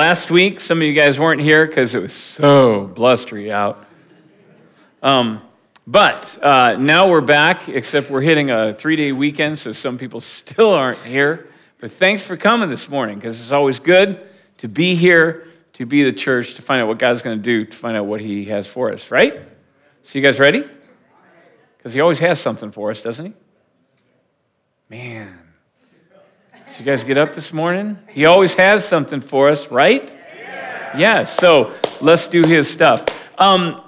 Last week, some of you guys weren't here because it was so blustery out. Um, but uh, now we're back, except we're hitting a three day weekend, so some people still aren't here. But thanks for coming this morning because it's always good to be here, to be the church, to find out what God's going to do, to find out what He has for us, right? So, you guys ready? Because He always has something for us, doesn't He? Man. Did you guys get up this morning? He always has something for us, right? Yeah, so let's do His stuff. Um,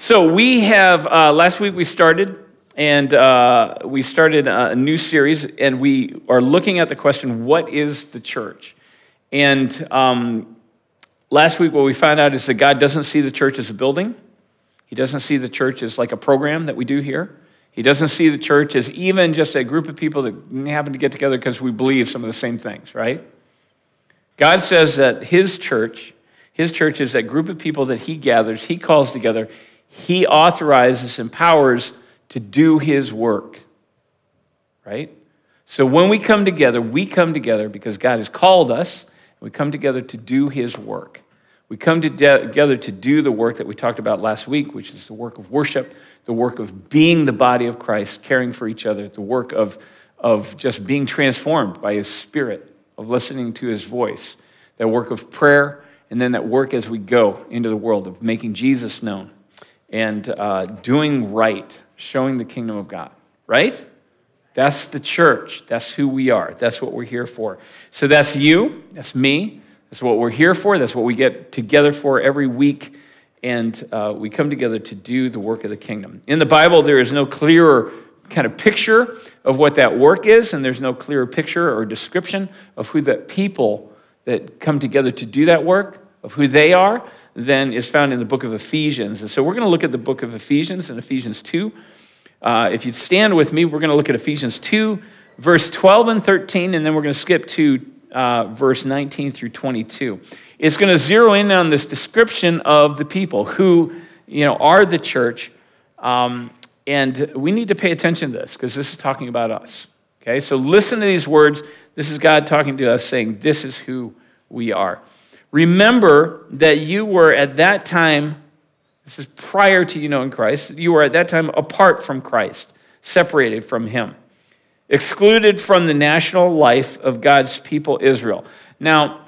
so we have, uh, last week we started, and uh, we started a new series, and we are looking at the question what is the church? And um, last week, what we found out is that God doesn't see the church as a building, He doesn't see the church as like a program that we do here. He doesn't see the church as even just a group of people that happen to get together because we believe some of the same things, right? God says that His church, His church is that group of people that He gathers, He calls together, He authorizes, empowers to do His work, right? So when we come together, we come together because God has called us, we come together to do His work. We come together to do the work that we talked about last week, which is the work of worship, the work of being the body of Christ, caring for each other, the work of, of just being transformed by His Spirit, of listening to His voice, that work of prayer, and then that work as we go into the world of making Jesus known and uh, doing right, showing the kingdom of God, right? That's the church. That's who we are. That's what we're here for. So that's you, that's me. That's what we're here for. That's what we get together for every week. And uh, we come together to do the work of the kingdom. In the Bible, there is no clearer kind of picture of what that work is, and there's no clearer picture or description of who the people that come together to do that work, of who they are, than is found in the book of Ephesians. And so we're going to look at the book of Ephesians and Ephesians 2. Uh, if you stand with me, we're going to look at Ephesians 2, verse 12 and 13, and then we're going to skip to uh, verse 19 through 22. It's going to zero in on this description of the people who, you know, are the church. Um, and we need to pay attention to this because this is talking about us. Okay, so listen to these words. This is God talking to us, saying, This is who we are. Remember that you were at that time, this is prior to you knowing Christ, you were at that time apart from Christ, separated from Him excluded from the national life of God's people, Israel. Now,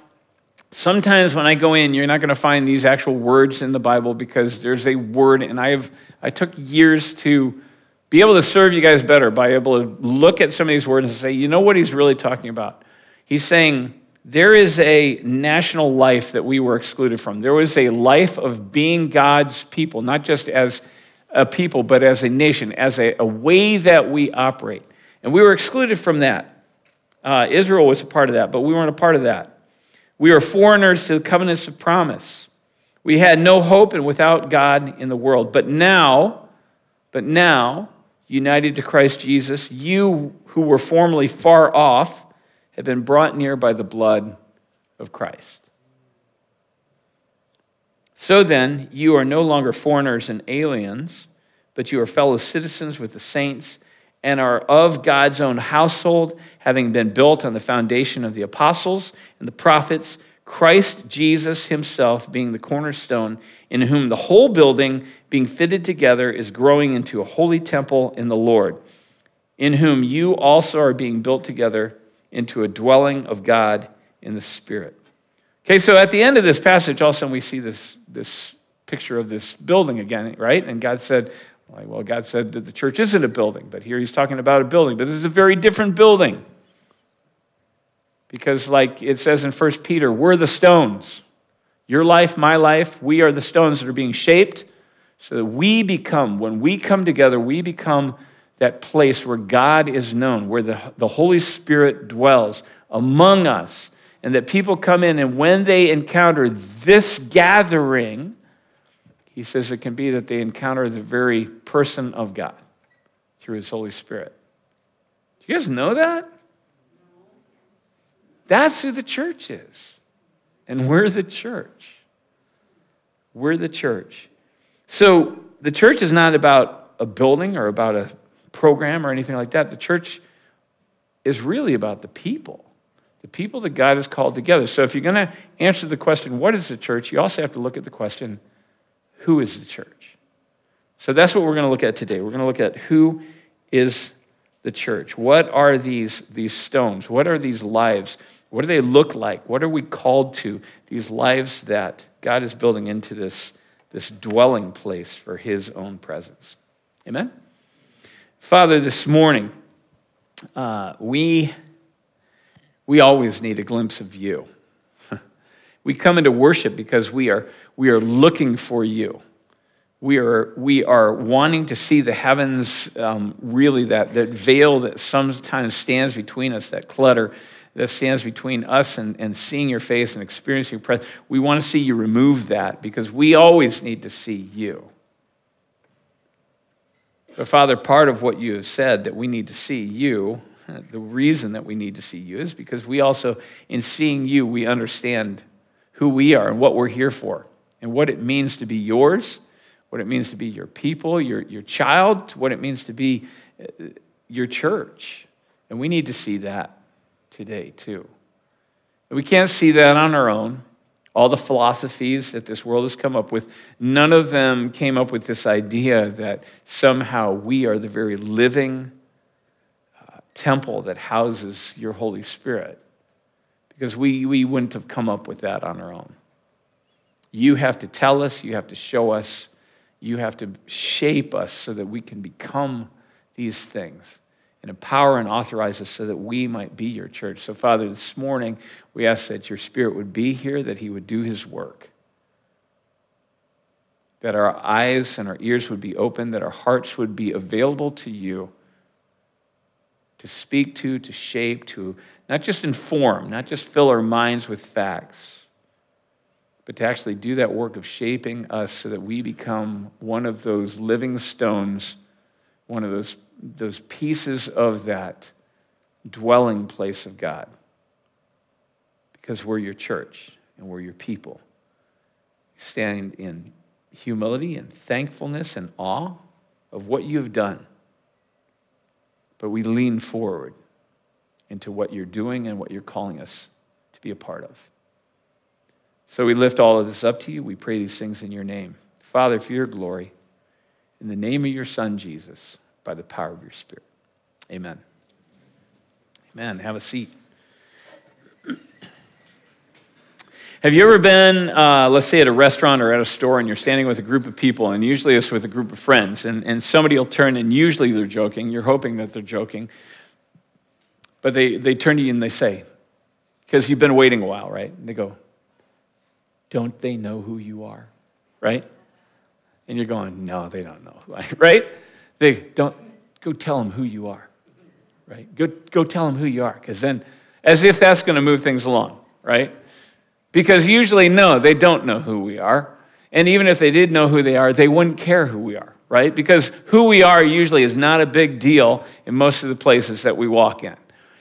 sometimes when I go in, you're not going to find these actual words in the Bible because there's a word, and I have I took years to be able to serve you guys better by able to look at some of these words and say, you know what he's really talking about? He's saying there is a national life that we were excluded from. There was a life of being God's people, not just as a people, but as a nation, as a, a way that we operate. And we were excluded from that. Uh, Israel was a part of that, but we weren't a part of that. We were foreigners to the covenants of promise. We had no hope and without God in the world. But now, but now, united to Christ Jesus, you who were formerly far off have been brought near by the blood of Christ. So then, you are no longer foreigners and aliens, but you are fellow citizens with the saints and are of God's own household, having been built on the foundation of the apostles and the prophets, Christ Jesus himself being the cornerstone, in whom the whole building, being fitted together, is growing into a holy temple in the Lord, in whom you also are being built together into a dwelling of God in the Spirit. Okay, so at the end of this passage, all of a sudden we see this, this picture of this building again, right? And God said, like, well, God said that the church isn't a building, but here he's talking about a building. But this is a very different building. Because, like it says in 1 Peter, we're the stones. Your life, my life, we are the stones that are being shaped so that we become, when we come together, we become that place where God is known, where the, the Holy Spirit dwells among us. And that people come in, and when they encounter this gathering, he says it can be that they encounter the very person of God through his Holy Spirit. Do you guys know that? That's who the church is. And we're the church. We're the church. So the church is not about a building or about a program or anything like that. The church is really about the people. the people that God has called together. So if you're going to answer the question, what is the church, you also have to look at the question, who is the church? So that's what we're going to look at today. We're going to look at who is the church. What are these, these stones? What are these lives? What do they look like? What are we called to? These lives that God is building into this, this dwelling place for his own presence. Amen? Father, this morning, uh, we we always need a glimpse of you. We come into worship because we are, we are looking for you. We are, we are wanting to see the heavens, um, really, that, that veil that sometimes stands between us, that clutter that stands between us and, and seeing your face and experiencing your presence. We want to see you remove that because we always need to see you. But, Father, part of what you have said that we need to see you the reason that we need to see you is because we also, in seeing you, we understand who we are and what we're here for and what it means to be yours, what it means to be your people, your, your child, what it means to be uh, your church. And we need to see that today, too. we can't see that on our own. All the philosophies that this world has come up with, none of them came up with this idea that somehow we are the very living temple that houses your Holy Spirit because we, we wouldn't have come up with that on our own. You have to tell us, you have to show us, you have to shape us so that we can become these things and empower and authorize us so that we might be your church. So, Father, this morning we ask that your Spirit would be here, that He would do His work, that our eyes and our ears would be open, that our hearts would be available to you to speak to, to shape, to not just inform, not just fill our minds with facts, but to actually do that work of shaping us so that we become one of those living stones, one of those, those pieces of that dwelling place of God. Because we're your church and we're your people. Stand in humility and thankfulness and awe of what you've done but we lean forward into what you're doing and what you're calling us to be a part of. So we lift all of this up to you. We pray these things in your name. Father, for your glory, in the name of your Son, Jesus, by the power of your Spirit. Amen. Amen. Have a seat. Have you ever been, uh, let's say, at a restaurant or at a store and you're standing with a group of people, and usually it's with a group of friends, and, and somebody will turn, and usually they're joking, you're hoping that they're joking, but they, they turn to you and they say, because you've been waiting a while, right? And they go, Don't they know who you are? Right? And you're going, No, they don't know who I am, right? They don't, go tell them who you are, right? Go, go tell them who you are, because then, as if that's going to move things along, right? Because usually, no, they don't know who we are. And even if they did know who they are, they wouldn't care who we are, right? Because who we are usually is not a big deal in most of the places that we walk in.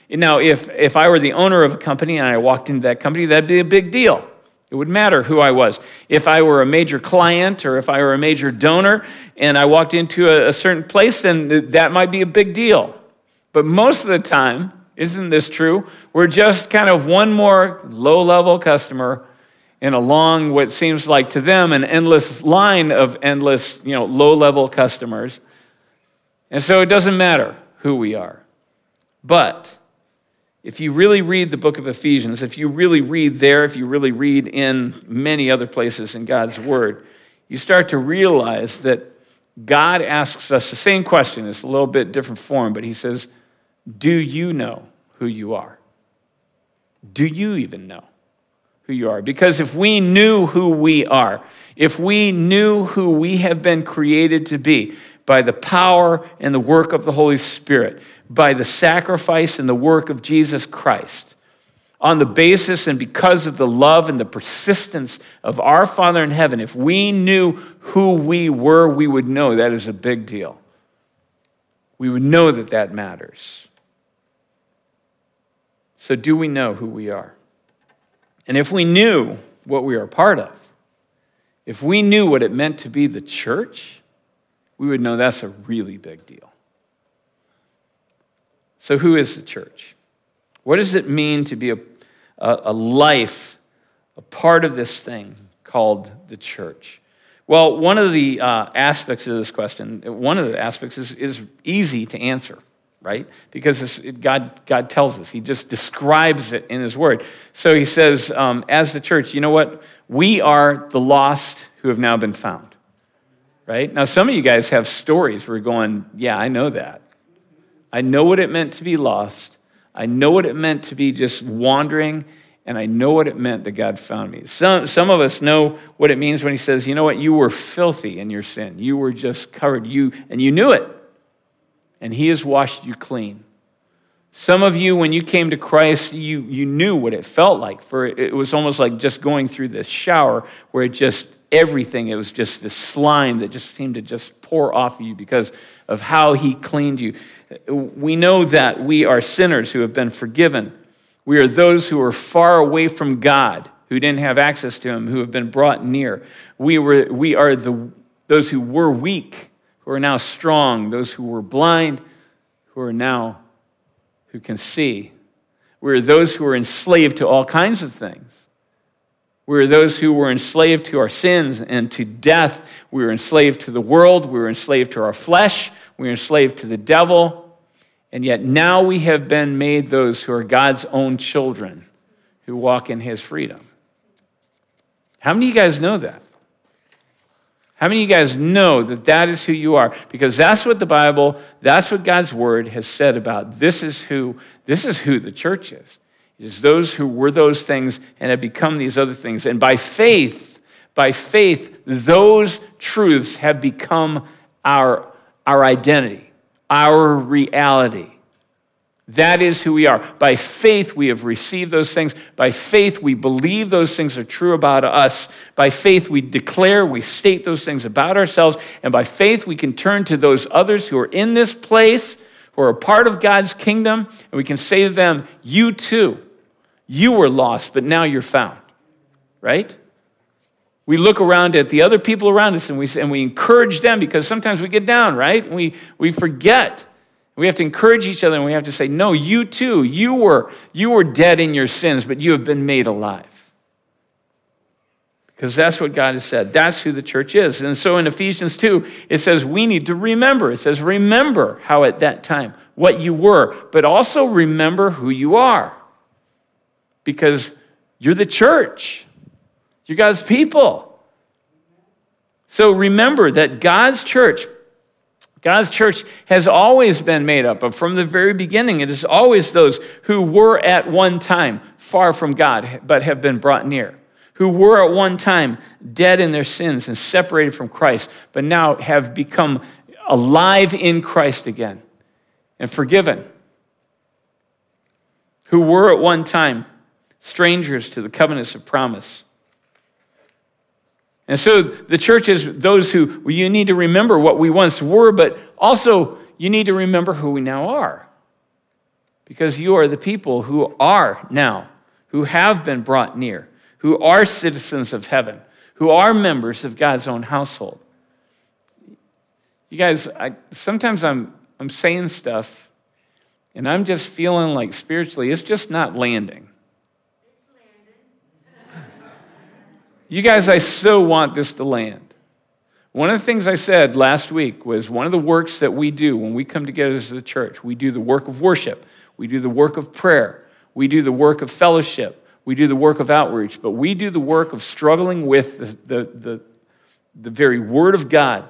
Now, if, if I were the owner of a company and I walked into that company, that'd be a big deal. It would matter who I was. If I were a major client or if I were a major donor and I walked into a, a certain place, then that might be a big deal. But most of the time, isn't this true? We're just kind of one more low level customer in a long, what seems like to them, an endless line of endless, you know, low level customers. And so it doesn't matter who we are. But if you really read the book of Ephesians, if you really read there, if you really read in many other places in God's Word, you start to realize that God asks us the same question. It's a little bit different form, but He says, Do you know who you are? Do you even know who you are? Because if we knew who we are, if we knew who we have been created to be by the power and the work of the Holy Spirit, by the sacrifice and the work of Jesus Christ, on the basis and because of the love and the persistence of our Father in heaven, if we knew who we were, we would know that is a big deal. We would know that that matters. So, do we know who we are? And if we knew what we are part of, if we knew what it meant to be the church, we would know that's a really big deal. So, who is the church? What does it mean to be a, a, a life, a part of this thing called the church? Well, one of the uh, aspects of this question, one of the aspects is, is easy to answer, right? Because it, God, God tells us, He just describes it in His Word. So He says, um, as the church, you know what? We are the lost who have now been found, right? Now, some of you guys have stories where you're going, yeah, I know that. I know what it meant to be lost. I know what it meant to be just wandering, and I know what it meant that God found me. Some, some of us know what it means when He says, you know what, you were filthy in your sin. You were just covered, you, and you knew it. And He has washed you clean. Some of you, when you came to Christ, you, you knew what it felt like. For it, was almost like just going through this shower where it just, everything, it was just this slime that just seemed to just pour off of you because of how He cleaned you. We know that we are sinners who have been forgiven. We are those who are far away from God, who didn't have access to Him, who have been brought near. We, were, we are the, those who were weak, who are now strong, those who were blind, who are now who can see. We are those who are enslaved to all kinds of things. We are those who were enslaved to our sins and to death. We were enslaved to the world. We were enslaved to our flesh. We were enslaved to the devil. And yet now we have been made those who are God's own children who walk in his freedom. How many of you guys know that? How many of you guys know that that is who you are? Because that's what the Bible, that's what God's word has said about this is who this is who the church is. It is those who were those things and have become these other things. And by faith, by faith, those truths have become our, our identity, our reality. That is who we are. By faith, we have received those things. By faith, we believe those things are true about us. By faith, we declare, we state those things about ourselves. And by faith, we can turn to those others who are in this place, who are a part of God's kingdom, and we can say to them, You too you were lost, but now you're found, right? We look around at the other people around us and we, and we encourage them because sometimes we get down, right? We, we forget. We have to encourage each other and we have to say, No, you too, you were, you were dead in your sins, but you have been made alive. Because that's what God has said. That's who the church is. And so in Ephesians 2, it says we need to remember. It says, Remember how at that time, what you were, but also remember who you are because you're the church, you're God's people. So remember that God's church, God's church has always been made up of, from the very beginning, it is always those who were at one time far from God, but have been brought near, who were at one time dead in their sins and separated from Christ, but now have become alive in Christ again and forgiven, who were at one time strangers to the covenants of promise. And so the church is those who you need to remember what we once were, but also you need to remember who we now are. Because you are the people who are now, who have been brought near, who are citizens of heaven, who are members of God's own household. You guys, I, sometimes I'm, I'm saying stuff and I'm just feeling like spiritually it's just not landing. You guys, I so want this to land. One of the things I said last week was one of the works that we do when we come together as a church, we do the work of worship, we do the work of prayer, we do the work of fellowship, we do the work of outreach, but we do the work of struggling with the, the, the, the very Word of God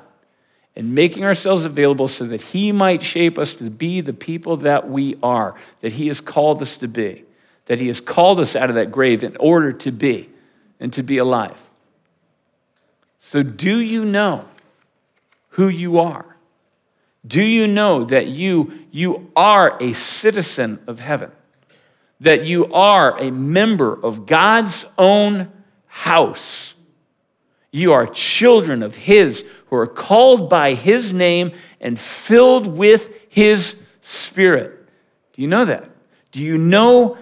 and making ourselves available so that He might shape us to be the people that we are, that He has called us to be, that He has called us out of that grave in order to be and to be alive. So, do you know who you are? Do you know that you, you are a citizen of heaven? That you are a member of God's own house? You are children of His who are called by His name and filled with His Spirit. Do you know that? Do you know?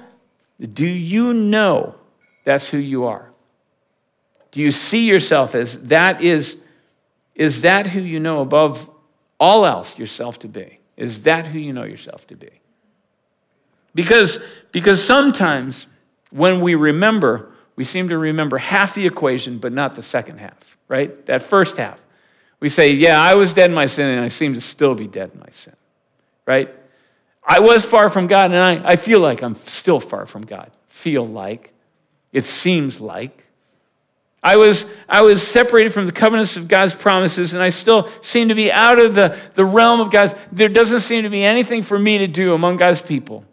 Do you know that's who you are? Do you see yourself as that is, is that who you know above all else yourself to be? Is that who you know yourself to be? Because, because sometimes, when we remember, we seem to remember half the equation, but not the second half, right? That first half. We say, Yeah, I was dead in my sin, and I seem to still be dead in my sin, right? I was far from God, and I, I feel like I'm still far from God. Feel like. It seems like. I was, I was separated from the covenants of God's promises, and I still seem to be out of the, the realm of God's. There doesn't seem to be anything for me to do among God's people.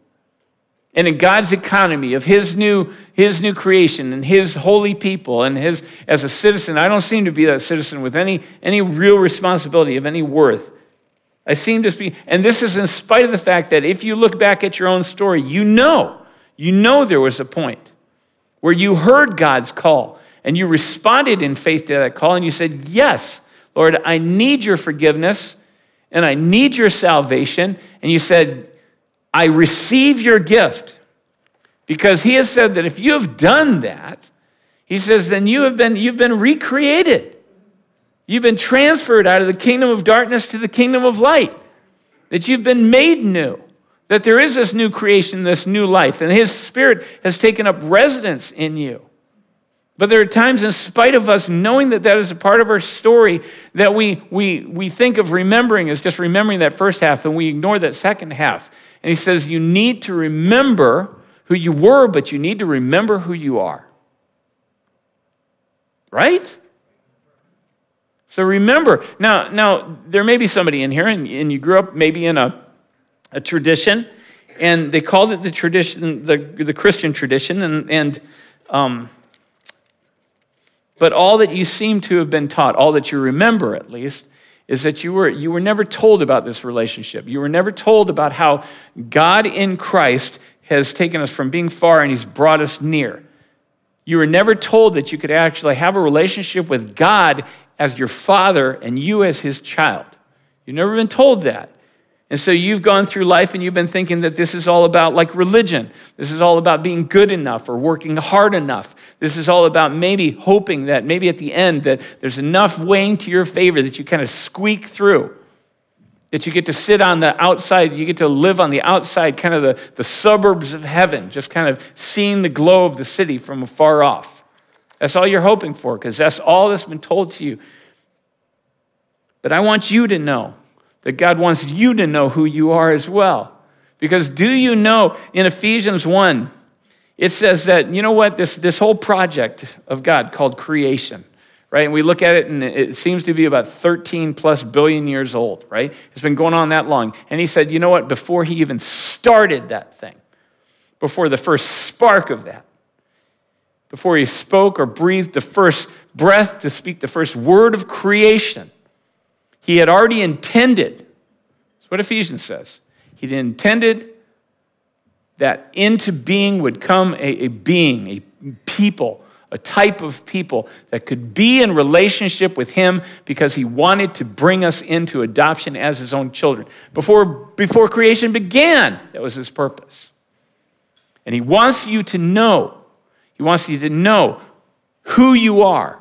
And in God's economy of his new, his new creation and his holy people and his as a citizen, I don't seem to be that citizen with any, any real responsibility of any worth. I seem to be, and this is in spite of the fact that if you look back at your own story, you know, you know there was a point where you heard God's call and you responded in faith to that call and you said, Yes, Lord, I need your forgiveness and I need your salvation. And you said, I receive your gift. Because he has said that if you have done that, he says, then you have been, you've been recreated. You've been transferred out of the kingdom of darkness to the kingdom of light. That you've been made new. That there is this new creation, this new life. And his spirit has taken up residence in you. But there are times, in spite of us knowing that that is a part of our story, that we, we, we think of remembering as just remembering that first half and we ignore that second half. And he says, You need to remember who you were, but you need to remember who you are. Right? So remember. Now, now there may be somebody in here, and, and you grew up maybe in a, a tradition, and they called it the tradition, the, the Christian tradition, and, and um, but all that you seem to have been taught, all that you remember at least, is that you were, you were never told about this relationship. You were never told about how God in Christ has taken us from being far and he's brought us near. You were never told that you could actually have a relationship with God as your father and you as his child. You've never been told that. And so you've gone through life and you've been thinking that this is all about like religion. This is all about being good enough or working hard enough. This is all about maybe hoping that maybe at the end that there's enough weighing to your favor that you kind of squeak through. That you get to sit on the outside, you get to live on the outside, kind of the, the suburbs of heaven, just kind of seeing the glow of the city from afar off. That's all you're hoping for, because that's all that's been told to you. But I want you to know that God wants you to know who you are as well. Because do you know in Ephesians 1, it says that, you know what, this, this whole project of God called creation, right? And we look at it and it seems to be about 13 plus billion years old, right? It's been going on that long. And he said, you know what, before he even started that thing, before the first spark of that, before he spoke or breathed the first breath to speak the first word of creation, he had already intended, that's what Ephesians says. He intended that into being would come a, a being, a people, a type of people that could be in relationship with him because he wanted to bring us into adoption as his own children. Before, before creation began, that was his purpose. And he wants you to know, he wants you to know who you are.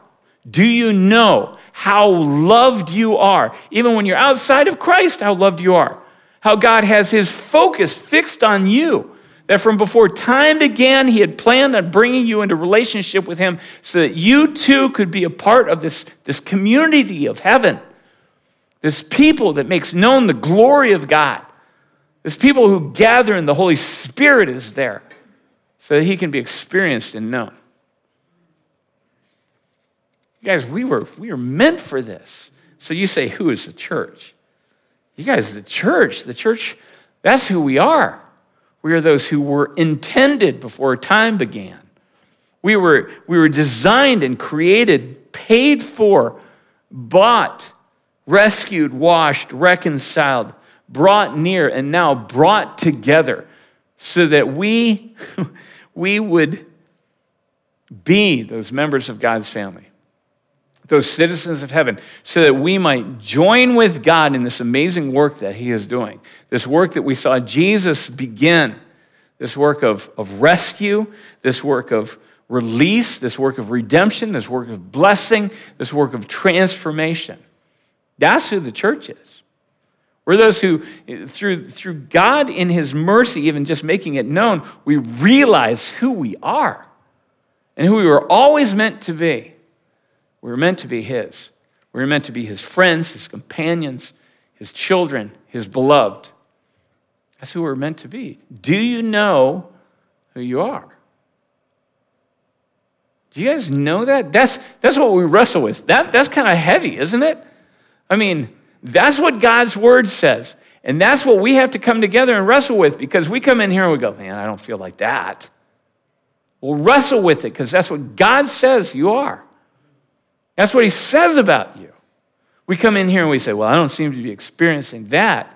Do you know how loved you are. Even when you're outside of Christ, how loved you are. How God has his focus fixed on you. That from before time began, he had planned on bringing you into relationship with him so that you too could be a part of this, this community of heaven. This people that makes known the glory of God. This people who gather and the Holy Spirit is there so that he can be experienced and known. Guys, we were, we were meant for this. So you say, who is the church? You guys, the church, the church, that's who we are. We are those who were intended before time began. We were, we were designed and created, paid for, bought, rescued, washed, reconciled, brought near, and now brought together so that we, we would be those members of God's family those citizens of heaven, so that we might join with God in this amazing work that He is doing. This work that we saw Jesus begin, this work of, of rescue, this work of release, this work of redemption, this work of blessing, this work of transformation. That's who the church is. We're those who, through, through God in His mercy, even just making it known, we realize who we are and who we were always meant to be. We were meant to be His. We were meant to be His friends, His companions, His children, His beloved. That's who we're meant to be. Do you know who you are? Do you guys know that? That's, that's what we wrestle with. That, that's kind of heavy, isn't it? I mean, that's what God's word says. And that's what we have to come together and wrestle with because we come in here and we go, man, I don't feel like that. We'll wrestle with it because that's what God says you are. That's what He says about you. We come in here and we say, well, I don't seem to be experiencing that.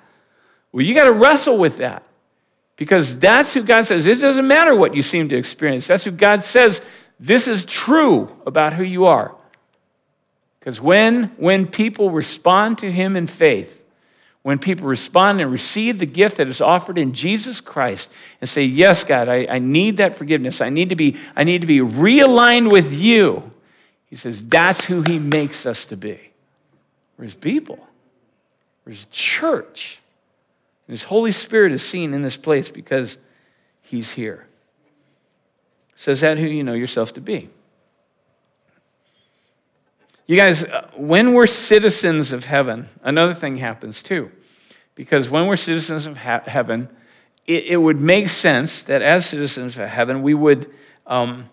Well, you got to wrestle with that because that's who God says. It doesn't matter what you seem to experience. That's who God says this is true about who you are. Because when, when people respond to Him in faith, when people respond and receive the gift that is offered in Jesus Christ and say, Yes, God, I, I need that forgiveness. I need, to be, I need to be realigned with you. He says, That's who He makes us to be. We're His people, we're His church. And His Holy Spirit is seen in this place because He's here. So is that who you know yourself to be? You guys, uh, when we're citizens of heaven, another thing happens too. Because when we're citizens of heaven, it, it, would make sense that as citizens of heaven, we would, um,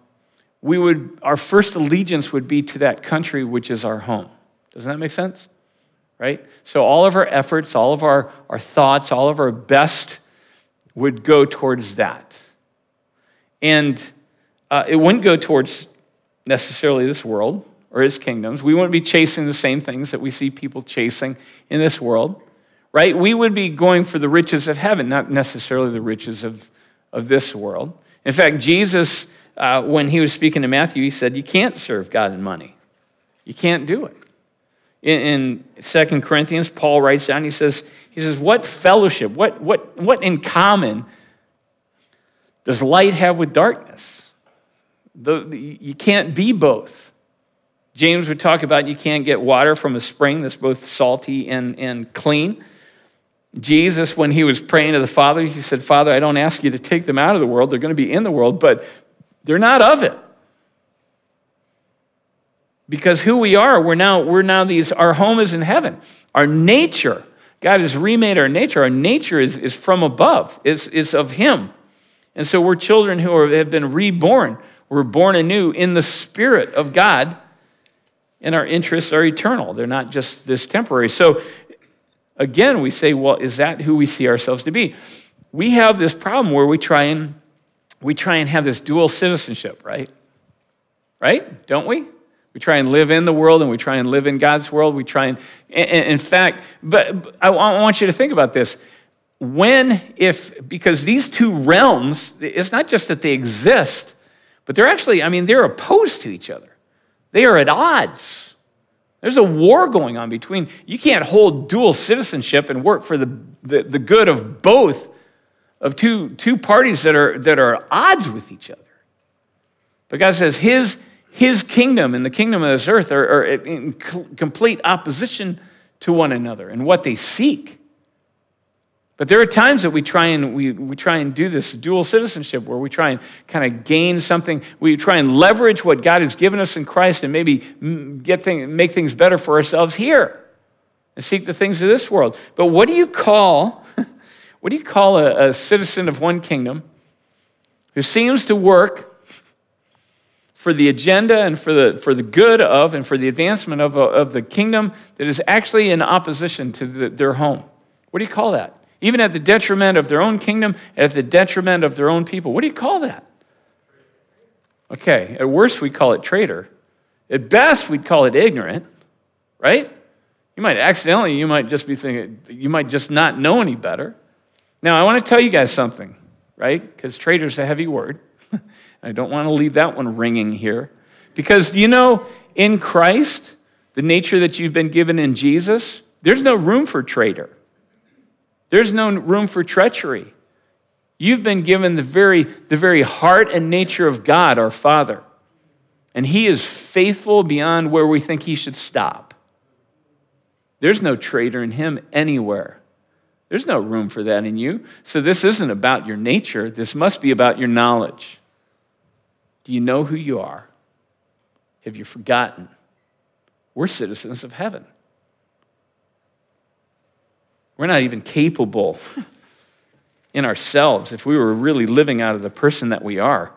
we would, our first allegiance would be to that country which is our home. Doesn't that make sense? Right? So all of our efforts, all of our, our thoughts, all of our best would go towards that. And uh, it wouldn't go towards necessarily this world or its kingdoms. We wouldn't be chasing the same things that we see people chasing in this world, right? We would be going for the riches of heaven, not necessarily the riches of, of this world. In fact, Jesus, uh, when he was speaking to Matthew, he said, You can't serve God and money. You can't do it. In, in 2 Corinthians, Paul writes down, he says, he says, What fellowship, what, what, what in common does light have with darkness? The, you can't be both. James would talk about you can't get water from a spring that's both salty and, and clean. Jesus, when he was praying to the Father, he said, Father, I don't ask you to take them out of the world. They're going to be in the world, but they're not of it. Because who we are, we're now, we're now these, our home is in heaven. Our nature, God has remade our nature. Our nature is, is from above, it's, it's of Him. And so we're children who are, have been reborn. We're born anew in the Spirit of God, and our interests are eternal. They're not just this temporary. So, again, we say, well, is that who we see ourselves to be? We have this problem where we try and we try and have this dual citizenship, right? Right? Don't we? We try and live in the world and we try and live in God's world. We try and, in fact, but I want you to think about this. When, if, because these two realms, it's not just that they exist, but they're actually, I mean, they're opposed to each other. They are at odds. There's a war going on between, you can't hold dual citizenship and work for the, the, the good of both of two, two parties that are, that are odds with each other. But God says his, his kingdom and the kingdom of this earth are, are in complete opposition to one another and what they seek. But there are times that we try and we, we try and do this dual citizenship where we try and kind of gain something. We try and leverage what God has given us in Christ and maybe get thing, make things better for ourselves here and seek the things of this world. But what do you call what do you call a, a citizen of one kingdom who seems to work for the agenda and for the, for the good of and for the advancement of, of the kingdom that is actually in opposition to the, their home? What do you call that? even at the detriment of their own kingdom, at the detriment of their own people. What do you call that? Okay, at worst, we call it traitor. At best, we'd call it ignorant, right? You might accidentally, you might just be thinking, you might just not know any better. Now, I want to tell you guys something, right? Because traitor's a heavy word. I don't want to leave that one ringing here. Because, you know, in Christ, the nature that you've been given in Jesus, there's no room for traitor. There's no room for treachery. You've been given the very, the very heart and nature of God, our Father. And He is faithful beyond where we think He should stop. There's no traitor in Him anywhere. There's no room for that in you. So this isn't about your nature. This must be about your knowledge. Do you know who you are? Have you forgotten? We're citizens of heaven. We're not even capable in ourselves if we were really living out of the person that we are,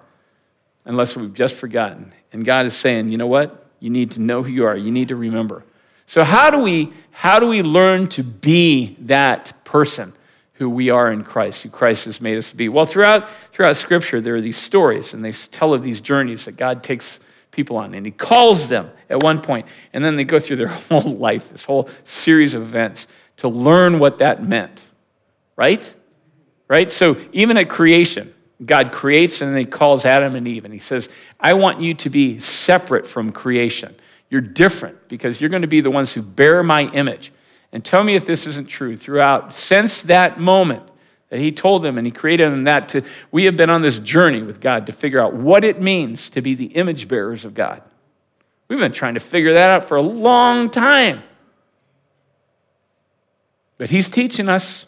unless we've just forgotten. And God is saying, you know what? You need to know who you are. You need to remember. So how do we how do we learn to be that person who we are in Christ, who Christ has made us to be? Well, throughout throughout scripture there are these stories and they tell of these journeys that God takes people on and he calls them at one point and then they go through their whole life, this whole series of events to learn what that meant. Right? Right? So even at creation, God creates and then he calls Adam and Eve and he says, I want you to be separate from creation. You're different because you're going to be the ones who bear my image. And tell me if this isn't true. Throughout, since that moment that he told them and he created them that, to, we have been on this journey with God to figure out what it means to be the image bearers of God. We've been trying to figure that out for a long time. But he's teaching us.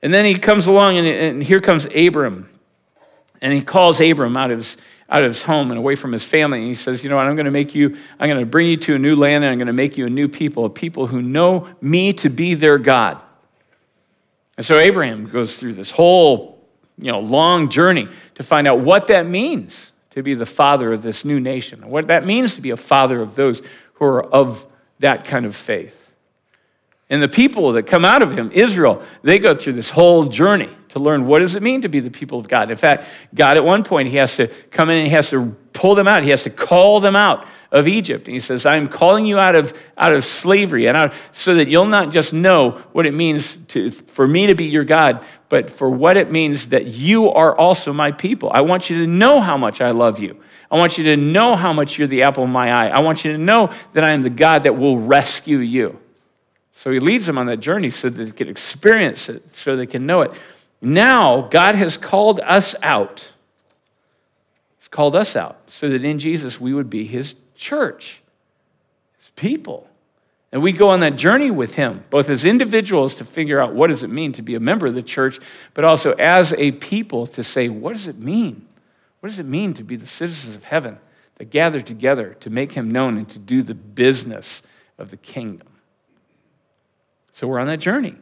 And then he comes along, and, and here comes Abram. And he calls Abram out of his, out of his home and away from his family. And he says, You know what? I'm going to make you, I'm going to bring you to a new land, and I'm going to make you a new people, a people who know me to be their God. And so Abraham goes through this whole, you know, long journey to find out what that means to be the father of this new nation, and what that means to be a father of those who are of that kind of faith. And the people that come out of him, Israel, they go through this whole journey to learn what does it mean to be the people of God. In fact, God at one point, he has to come in and he has to pull them out. He has to call them out of Egypt. And he says, I'm calling you out of, out of slavery and out, so that you'll not just know what it means to, for me to be your God, but for what it means that you are also my people. I want you to know how much I love you. I want you to know how much you're the apple of my eye. I want you to know that I am the God that will rescue you. So he leads them on that journey so that they can experience it, so they can know it. Now, God has called us out. He's called us out so that in Jesus we would be his church, his people. And we go on that journey with him, both as individuals to figure out what does it mean to be a member of the church, but also as a people to say, what does it mean? What does it mean to be the citizens of heaven that gather together to make him known and to do the business of the kingdom? So we're on that journey.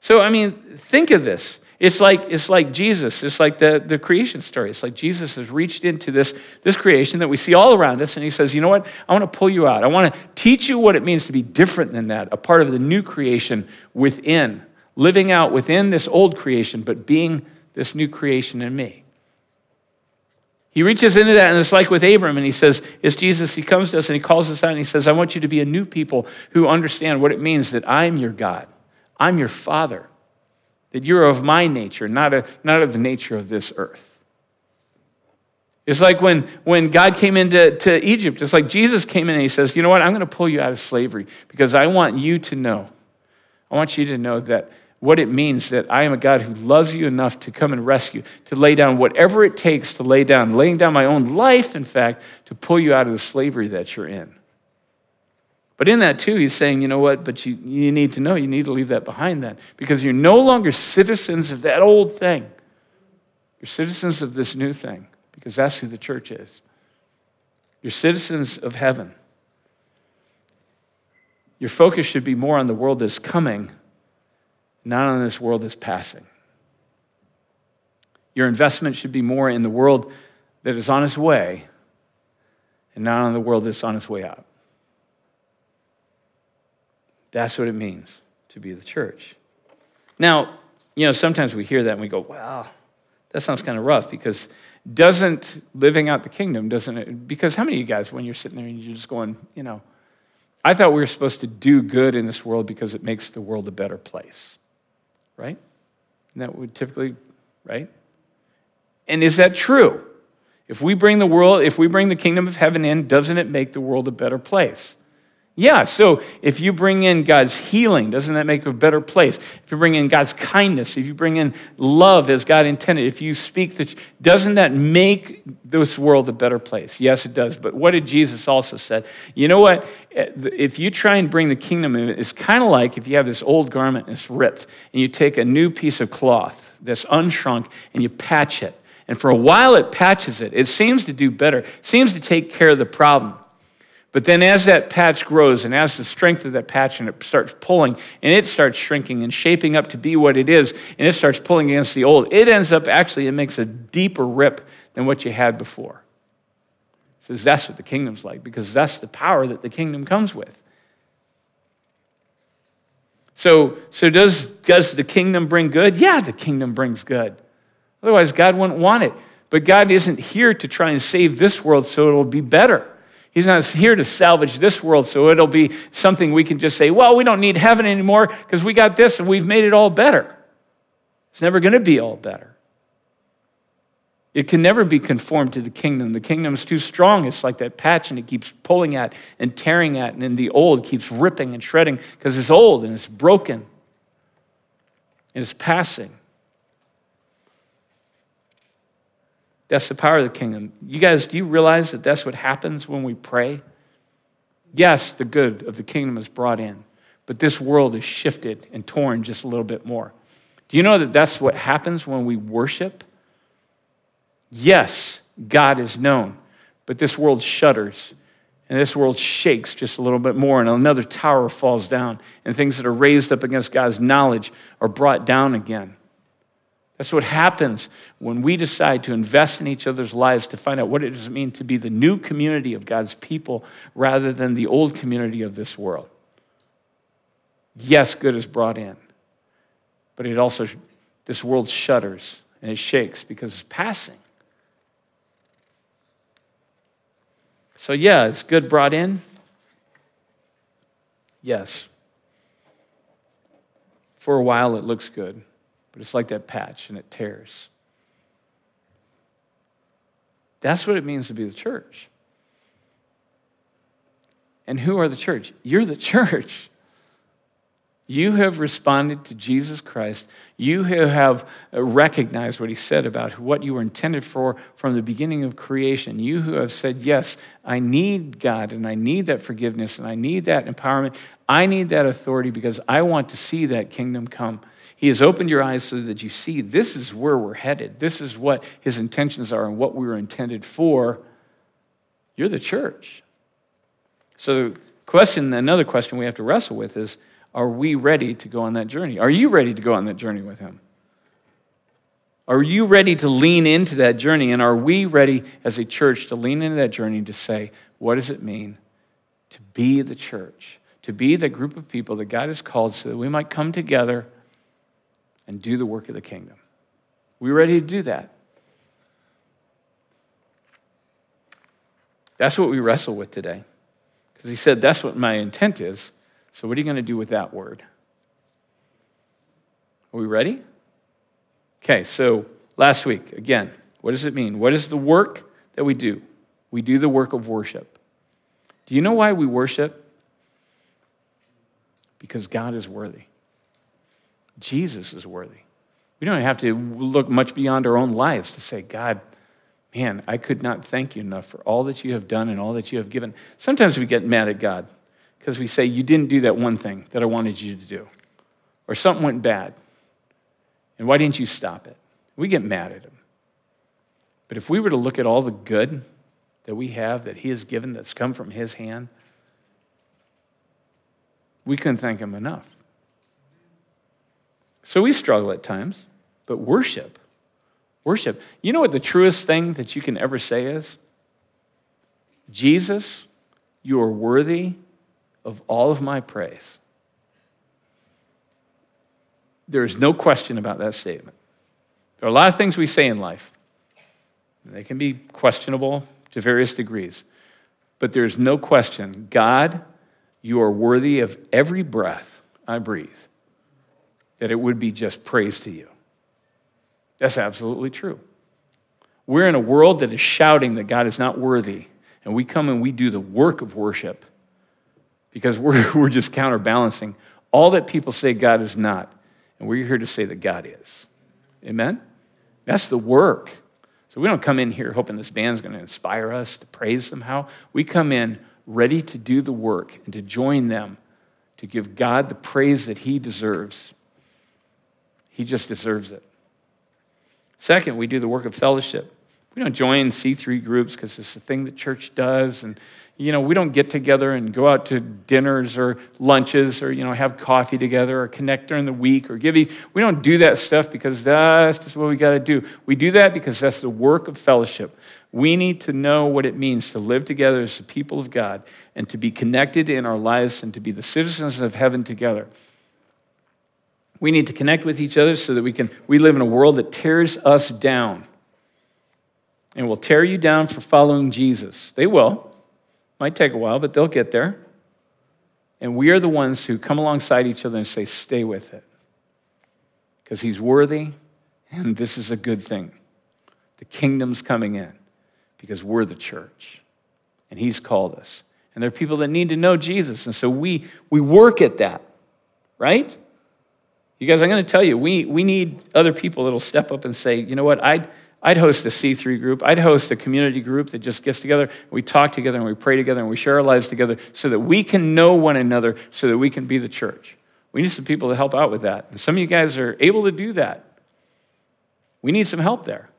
So, I mean, think of this. It's like, it's like Jesus. It's like the, the creation story. It's like Jesus has reached into this, this creation that we see all around us, and he says, You know what? I want to pull you out. I want to teach you what it means to be different than that, a part of the new creation within, living out within this old creation, but being this new creation in me. He reaches into that, and it's like with Abram, and he says, It's Jesus. He comes to us and he calls us out, and he says, I want you to be a new people who understand what it means that I'm your God, I'm your Father, that you're of my nature, not, a, not of the nature of this earth. It's like when, when God came into to Egypt, it's like Jesus came in and he says, You know what? I'm going to pull you out of slavery because I want you to know. I want you to know that what it means that I am a God who loves you enough to come and rescue, to lay down whatever it takes to lay down, laying down my own life, in fact, to pull you out of the slavery that you're in. But in that, too, he's saying, you know what, but you, you need to know, you need to leave that behind then, because you're no longer citizens of that old thing. You're citizens of this new thing, because that's who the church is. You're citizens of heaven. Your focus should be more on the world that's coming not on this world that's passing. Your investment should be more in the world that is on its way and not on the world that's on its way out. That's what it means to be the church. Now, you know, sometimes we hear that and we go, wow, that sounds kind of rough because doesn't living out the kingdom, doesn't it? Because how many of you guys, when you're sitting there and you're just going, you know, I thought we were supposed to do good in this world because it makes the world a better place right? And that would typically, right? And is that true? If we bring the world, if we bring the kingdom of heaven in, doesn't it make the world a better place? Yeah, so if you bring in God's healing, doesn't that make a better place? If you bring in God's kindness, if you bring in love as God intended, if you speak the, doesn't that make this world a better place? Yes, it does. But what did Jesus also said? You know what? Eh, if you try and bring the kingdom in, it's kind of like if you have this old garment and it's ripped, and you take a new piece of cloth that's unshrunk and you patch it. And for a while it patches it. It seems to do better, seems to take care of the problem. But then, as that patch grows and as the strength of that patch and it starts pulling and it starts shrinking and shaping up to be what it is, and it starts pulling against the old, it ends up actually, it makes a deeper rip than what you had before. It says that's what the kingdom's like because that's the power that the kingdom comes with. So, so does, does the kingdom bring good? Yeah, the kingdom brings good. Otherwise, God wouldn't want it. But God isn't here to try and save this world so it'll be better. He's not here to salvage this world so it'll be something we can just say, well, we don't need heaven anymore because we got this and we've made it all better. It's never going to be all better. It can never be conformed to the kingdom. The kingdom's too strong. It's like that patch and it keeps pulling at and tearing at, and then the old keeps ripping and shredding because it's old and it's broken and it's passing. That's the power of the kingdom. You guys, do you realize that that's what happens when we pray? Yes, the good of the kingdom is brought in, but this world is shifted and torn just a little bit more. Do you know that that's what happens when we worship? Yes, God is known, but this world shudders and this world shakes just a little bit more, and another tower falls down, and things that are raised up against God's knowledge are brought down again. That's what happens when we decide to invest in each other's lives to find out what it does mean to be the new community of God's people rather than the old community of this world. Yes, good is brought in, but it also, this world shudders and it shakes because it's passing. So, yeah, is good brought in? Yes. For a while, it looks good. But it's like that patch and it tears. That's what it means to be the church. And who are the church? You're the church. You have responded to Jesus Christ. You have recognized what he said about what you were intended for from the beginning of creation. You who have said, Yes, I need God and I need that forgiveness and I need that empowerment. I need that authority because I want to see that kingdom come. He has opened your eyes so that you see this is where we're headed. This is what his intentions are and what we were intended for. You're the church. So, the question, another question we have to wrestle with is are we ready to go on that journey? Are you ready to go on that journey with him? Are you ready to lean into that journey? And are we ready as a church to lean into that journey to say, what does it mean to be the church? To be the group of people that God has called so that we might come together and do the work of the kingdom. We ready to do that? That's what we wrestle with today. Because he said, That's what my intent is. So, what are you going to do with that word? Are we ready? Okay, so last week, again, what does it mean? What is the work that we do? We do the work of worship. Do you know why we worship? Because God is worthy. Jesus is worthy. We don't have to look much beyond our own lives to say, God, man, I could not thank you enough for all that you have done and all that you have given. Sometimes we get mad at God because we say, You didn't do that one thing that I wanted you to do, or something went bad. And why didn't you stop it? We get mad at him. But if we were to look at all the good that we have that he has given that's come from his hand, we couldn't thank him enough. So we struggle at times, but worship, worship. You know what the truest thing that you can ever say is? Jesus, you are worthy of all of my praise. There is no question about that statement. There are a lot of things we say in life. They can be questionable to various degrees. But there's no question God, you are worthy of every breath I breathe that it would be just praise to you. That's absolutely true. We're in a world that is shouting that God is not worthy, and we come and we do the work of worship. because we're, we're just counterbalancing all that people say God is not, and we're here to say that God is. Amen? That's the work. So we don't come in here hoping this band's going to inspire us to praise somehow. We come in ready to do the work and to join them to give God the praise that He deserves. He just deserves it. Second, we do the work of fellowship. We don't join C3 groups because it's a thing that church does. And, you know, we don't get together and go out to dinners or lunches or, you know, have coffee together or connect during the week or give. We don't do that stuff because that's just what we got to do. We do that because that's the work of fellowship. We need to know what it means to live together as the people of God and to be connected in our lives and to be the citizens of heaven together. We need to connect with each other so that we can we live in a world that tears us down and will tear you down for following Jesus. They will. Might take a while, but they'll get there. And we are the ones who come alongside each other and say, stay with it. Because he's worthy, and this is a good thing. The kingdom's coming in because we're the church, and he's called us. And there are people that need to know Jesus, and so we, we work at that, right? You guys, I'm going to tell you, we, we need other people that'll step up and say, you know what, I'd, I'd host a C3 group. I'd host a community group that just gets together. We talk together and we pray together and we share our lives together so that we can know one another, so that we can be the church. We need some people to help out with that. And some of you guys are able to do that. We need some help there.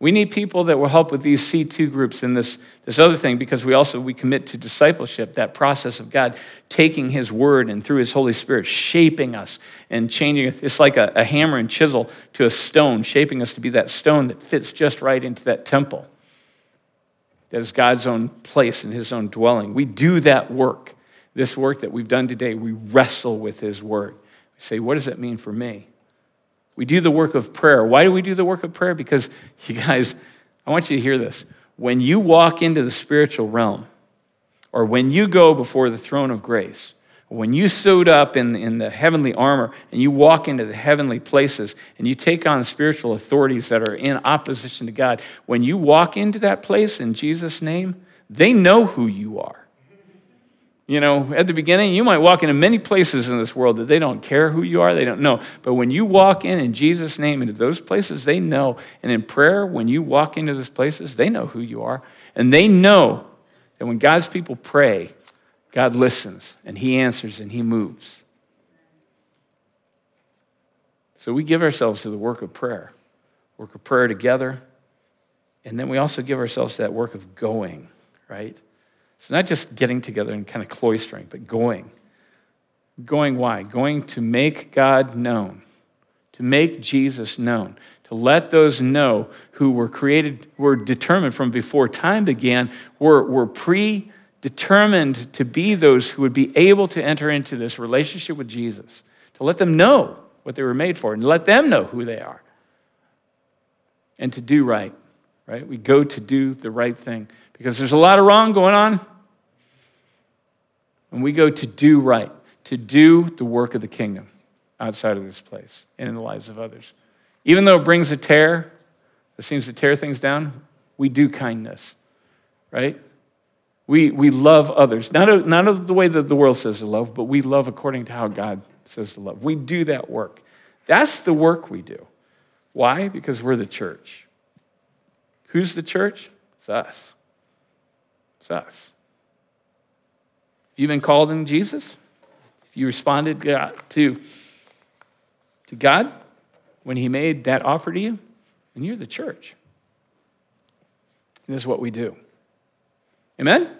We need people that will help with these C2 groups and this, this other thing because we also we commit to discipleship, that process of God taking his word and through his Holy Spirit shaping us and changing it. It's like a, a hammer and chisel to a stone, shaping us to be that stone that fits just right into that temple. That is God's own place and his own dwelling. We do that work. This work that we've done today, we wrestle with his word. We say, what does that mean for me? We do the work of prayer. Why do we do the work of prayer? Because, you guys, I want you to hear this. When you walk into the spiritual realm, or when you go before the throne of grace, when you suit up in, in the heavenly armor and you walk into the heavenly places and you take on spiritual authorities that are in opposition to God, when you walk into that place in Jesus' name, they know who you are. You know, at the beginning, you might walk into many places in this world that they don't care who you are, they don't know. But when you walk in in Jesus' name into those places, they know. And in prayer, when you walk into those places, they know who you are. And they know that when God's people pray, God listens and He answers and He moves. So we give ourselves to the work of prayer, work of prayer together. And then we also give ourselves to that work of going, right? It's not just getting together and kind of cloistering, but going. Going why? Going to make God known, to make Jesus known, to let those know who were created, were determined from before time began, were, were predetermined to be those who would be able to enter into this relationship with Jesus, to let them know what they were made for and let them know who they are. And to do right, right? We go to do the right thing because there's a lot of wrong going on. And we go to do right, to do the work of the kingdom outside of this place and in the lives of others. Even though it brings a tear, it seems to tear things down, we do kindness, right? We, we love others. Not, not of the way that the world says to love, but we love according to how God says to love. We do that work. That's the work we do. Why? Because we're the church. Who's the church? It's us. It's us you've been called in Jesus, if you responded to, to God when He made that offer to you, then you're the church. And this is what we do. Amen?